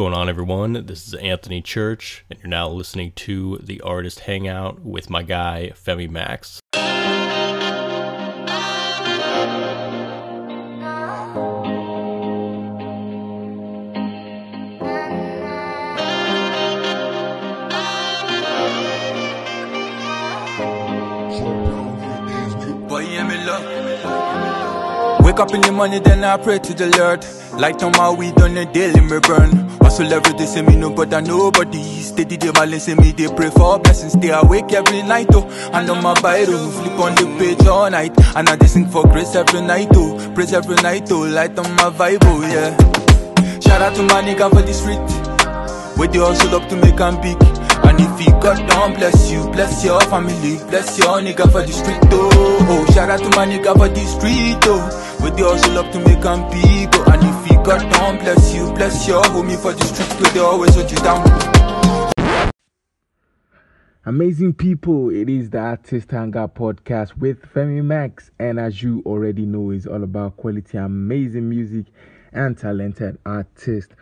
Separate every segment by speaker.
Speaker 1: going on, everyone? This is Anthony Church, and you're now listening to the Artist Hangout with my guy, Femi Max.
Speaker 2: Up in the morning, then I pray to the Lord. Light on my weed on the daily, me burn. Hustle every day, say me no bother nobody. Steady, they balance, say me they pray for blessings. Stay awake every night, oh. And on my Bible, flip on the page all night. And I just sing for grace every night, oh. Praise every night, oh. Light on my vibe, oh, yeah. Shout out to my nigga for the street. Where they hustle up to make am big. And if you God don't bless you, bless your family, bless your nigga for the street, oh. oh. Shout out to my nigga for the street, oh. Where they hustle up to make big, oh. And if you God don't bless you, bless your homie for the street, where they always hold you down.
Speaker 3: Amazing people, it is the Artist Hangout podcast with Femi Max, and as you already know, it's all about quality, amazing music, and talented artists.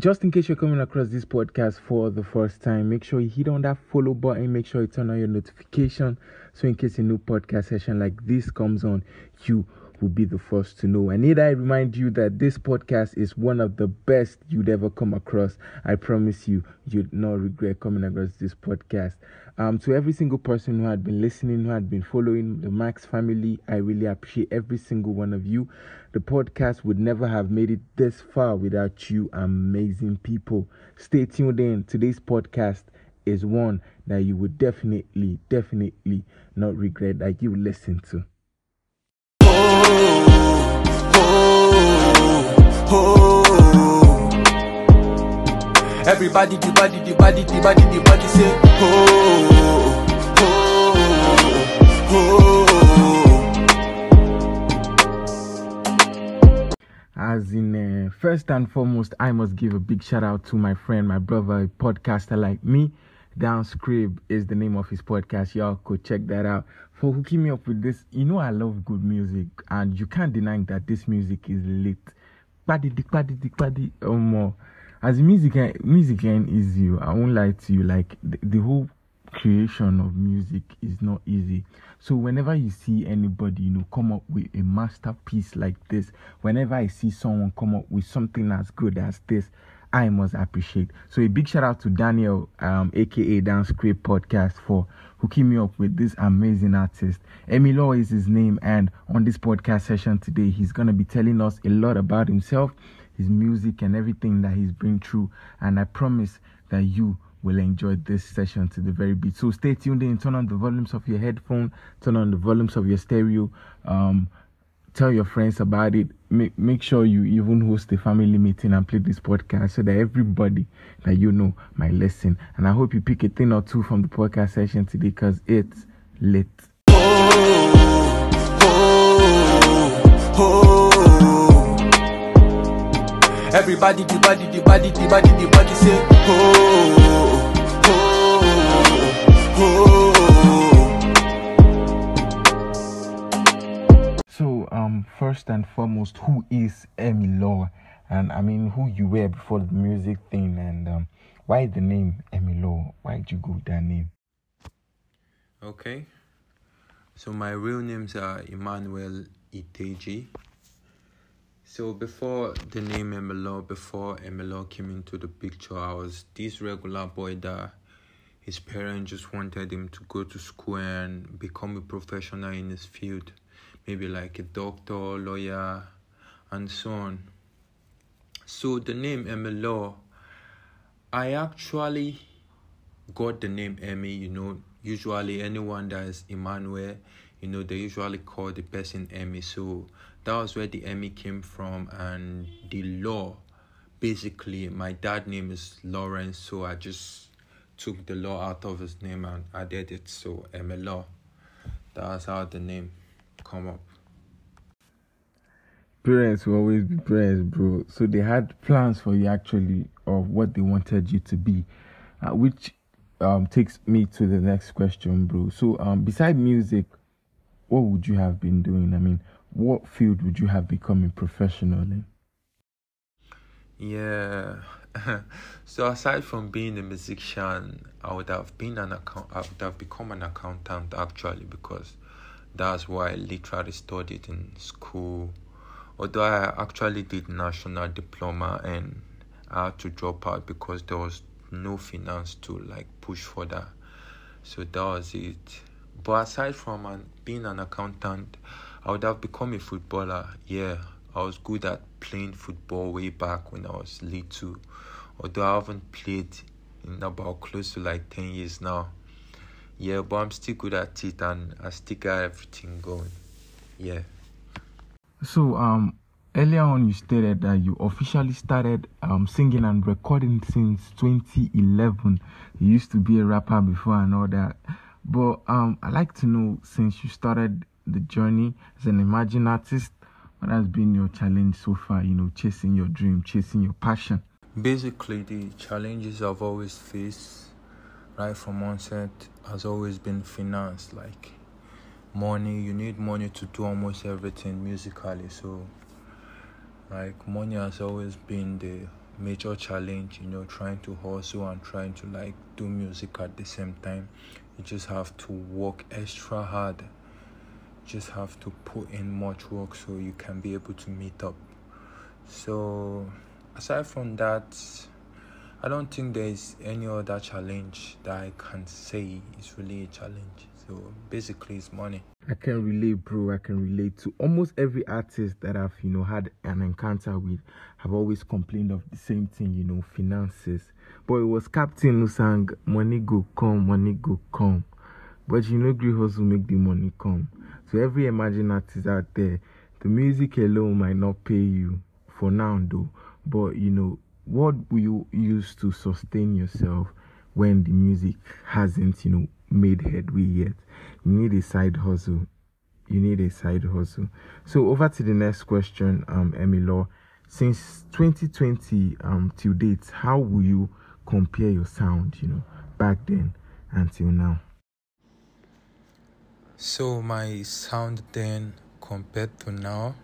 Speaker 3: Just in case you're coming across this podcast for the first time, make sure you hit on that follow button, make sure you turn on your notification, so in case a new podcast session like this comes on, you will be the first to know. And need I remind you that this podcast is one of the best you'd ever come across. I promise you, you'd not regret coming across this podcast. Um, to every single person who had been listening, who had been following the Max family, I really appreciate every single one of you. The podcast would never have made it this far without you, amazing people. Stay tuned in. Today's podcast is one that you would definitely, definitely not regret that you listen to.
Speaker 2: Oh, oh. Everybody, the body, the body, the body, the body say, oh, oh, oh,
Speaker 3: As in, uh, first and foremost, I must give a big shout out to my friend, my brother, a podcaster like me. Downscrib is the name of his podcast. Y'all could check that out. For hooking me up with this, you know I love good music, and you can't deny that this music is lit. Um. As music, eh, music ain't easy. I won't lie to you. Like the, the whole creation of music is not easy. So whenever you see anybody, you know, come up with a masterpiece like this, whenever I see someone come up with something as good as this, I must appreciate. So a big shout out to Daniel, um, aka Downscript Podcast, for hooking me up with this amazing artist. EmmyLaw is his name, and on this podcast session today, he's gonna be telling us a lot about himself, his music, and everything that he's been through. And I promise that you will enjoy this session to the very bit. So stay tuned in, turn on the volumes of your headphone, turn on the volumes of your stereo. Um, tell your friends about it make make sure you even host a family meeting and play this podcast so that everybody that you know might listen and i hope you pick a thing or two from the podcast session today because it's lit Oh, oh, oh.
Speaker 2: Everybody, the body, the body, the body, the body say, oh,
Speaker 3: first and foremost who is EmmyLaw and i mean who you were before the music thing and um why the name EmmyLaw why did you go with that name
Speaker 4: Okay. So my real names are Emmanuel Iteji. So before the name EmmyLaw, before EmmyLaw came into the picture, I was this regular boy that his parents just wanted him to go to school and become a professional in his field, maybe like a doctor, lawyer, and so on. So the name EmmyLaw, I actually got the name Emmy, you know, usually anyone that is Emmanuel, you know, they usually call the person Emmy. So that was where the Emmy came from and the law. Basically, my dad name is Lawrence, so I just took the law out of his name and added it. So Emmy Law. That's how the name come up.
Speaker 3: parents will always be parents, bro. So they had plans for you actually of what they wanted you to be, uh, which um takes me to the next question, bro. So um beside music, what would you have been doing? I mean, what field would you have become a professional in?
Speaker 4: Yeah. so aside from being a musician, I would have been an account. I would have become an accountant actually because that's why I literally studied in school. Although I actually did national diploma and I had to drop out because there was no finance to like push for that. So that was it. But aside from an, being an accountant, I would have become a footballer. Yeah, I was good at playing football way back when I was little. Although I haven't played in about close to like 10 years now. Yeah, but I'm still good at it and I still got everything going. Yeah.
Speaker 3: So, um, earlier on you stated that you officially started um, singing and recording since 2011. You used to be a rapper before and all that. But um, I'd like to know since you started the journey as an emerging artist, what has been your challenge so far? You know, chasing your dream, chasing your passion.
Speaker 4: Basically, the challenges I've always faced right from onset has always been finance. Like money, you need money to do almost everything musically. So, like, money has always been the major challenge, you know, trying to hustle and trying to like do music at the same time. You just have to work extra hard just have to put in much work so you can be able to meet up. So, aside from that, I don't think there is any other challenge that I can say is really a challenge. So basically, it's money.
Speaker 3: I can relate, bro. I can relate to almost every artist that I've, you know, had an encounter with. Have always complained of the same thing, you know, finances. But it was Captain who sang, "Money go come, money go come," but you know, agree hustle make the money come. So every emerging artist out there, the music alone might not pay you for now though. But you know, what will you use to sustain yourself when the music hasn't, you know, made headway yet? You need a side hustle. You need a side hustle. So over to the next question, um, EmmyLaw. Since 2020 um till date, how will you compare your sound, you know, back then until now?
Speaker 4: So my sound then compared to now,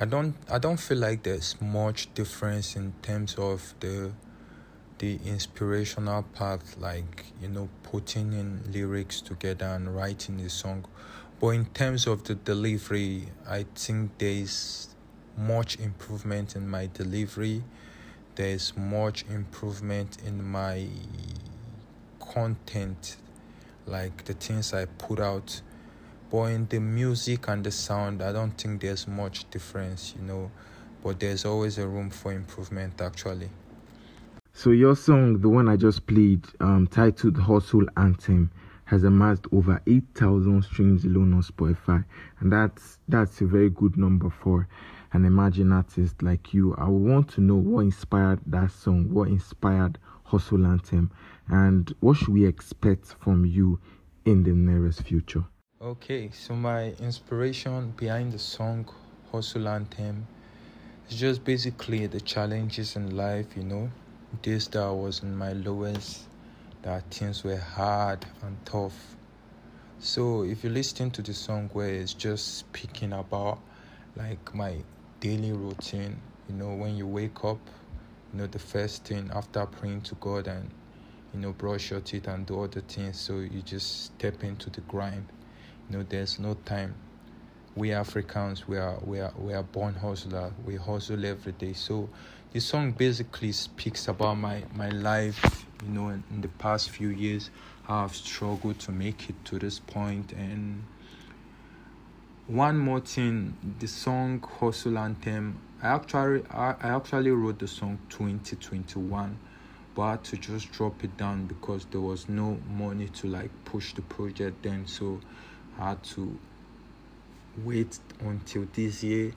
Speaker 4: I don't I don't feel like there's much difference in terms of the the inspirational part, like you know putting in lyrics together and writing the song. But in terms of the delivery, I think there's much improvement in my delivery. There's much improvement in my content like the things I put out. But in the music and the sound, I don't think there's much difference, you know. But there's always a room for improvement, actually.
Speaker 3: So your song, the one I just played, um, titled "Hustle Anthem," has amassed over 8,000 streams alone on Spotify, and that's that's a very good number for an emerging artist like you. I want to know what inspired that song, what inspired Hustle Anthem, and what should we expect from you in the nearest future?
Speaker 4: Okay, so my inspiration behind the song Hustle Anthem is just basically the challenges in life, you know. This that was in my lowest, that things were hard and tough. So if you listen to the song where it's just speaking about like my daily routine, you know, when you wake up, you know, the first thing after praying to God and you know, brush your teeth and do other things. So you just step into the grind. Know, there's no time. We Africans, we are we are we are born hustler. We hustle every day. So the song basically speaks about my my life. You know, in, in the past few years, how I've struggled to make it to this point. And one more thing, the song Hustle Anthem. I actually I, I actually wrote the song 2021 but to just drop it down because there was no money to like push the project then so had to wait until this year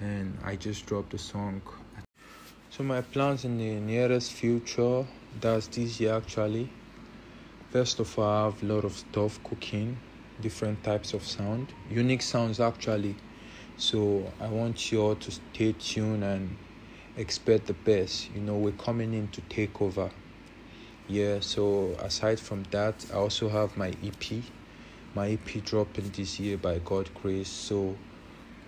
Speaker 4: and I just dropped the song. So my plans in the nearest future, that's this year actually. First of all, I have a lot of stuff cooking, different types of sound, unique sounds actually. So I want you all to stay tuned and expect the best. You know, we're coming in to take over. Yeah, so aside from that, I also have my EP. My EP dropping this year by God grace. So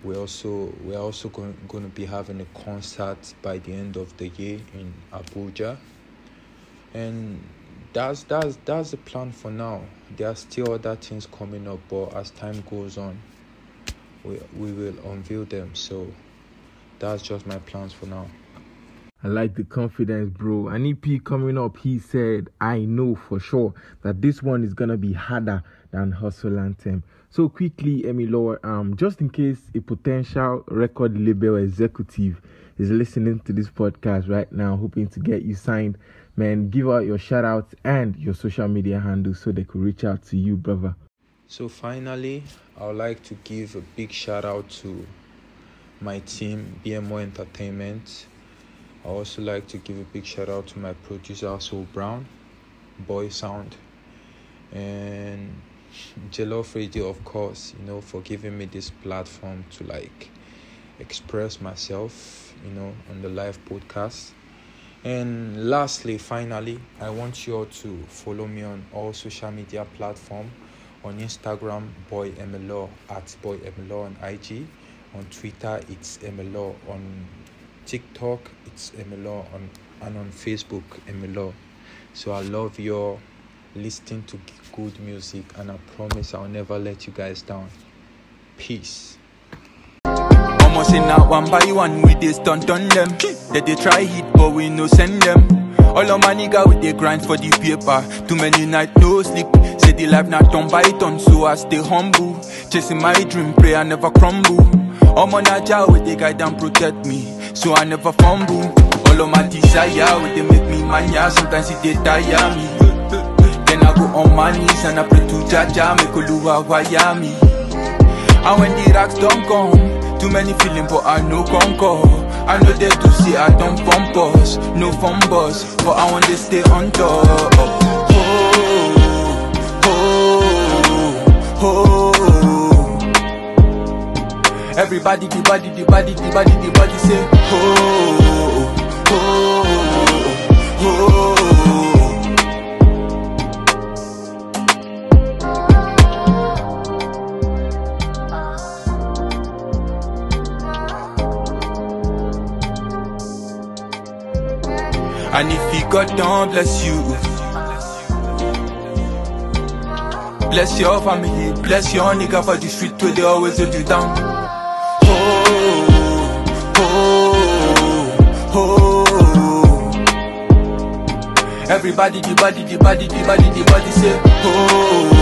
Speaker 4: we also we're also going, going to be having a concert by the end of the year in Abuja. And that's that's that's the plan for now. There are still other things coming up but as time goes on we, we will unveil them. So that's just my plans for now
Speaker 3: I like the confidence, bro. An EP coming up, he said, I know for sure that this one is gonna be harder than Hustle Anthem. So quickly, EmmyLaw, um, just in case a potential record label executive is listening to this podcast right now, hoping to get you signed, man, give out your shout outs and your social media handles so they could reach out to you, brother.
Speaker 4: So finally, I would like to give a big shout out to my team, BMO Entertainment I also like to give a big shout out to my producer Soul Brown, Boy Sound, and Jollof Radio, of course, you know, for giving me this platform to like express myself, you know, on the live podcast. And lastly, finally, I want you all to follow me on all social media platforms on Instagram, Boy MLO at Boy MLO on IG. On Twitter, it's MLO on TikTok, it's EmmyLaw on and on Facebook, EmmyLaw. So I love your listening to good music, and I promise I'll never let you guys down. Peace.
Speaker 2: Almost in that one by one with this stunt on them. They they try hit, but we no send them. All of my nigga with the grind for the paper. Too many night no sleep. Say the life not done by ton, so I stay humble. Chasing my dream, pray I never crumble. I'm on a job with the guy that protect me, so I never fumble. All of my desire, with they make me mania, sometimes it they tire me. Then I go on my knees and I pray to Jaja, make Oluwa wire me. And when the rocks don't come, too many feeling, but I no conquer. I know they do see I don't pump us, no fumbles, but I want to stay on top. Oh, oh, oh. Everybody, the body, the body, the body, the body say, oh, oh, oh, oh. And if you God don't bless you, bless your family, bless your nigga for the street where they always you down. Everybody, the body, the body, the body, the body say, oh.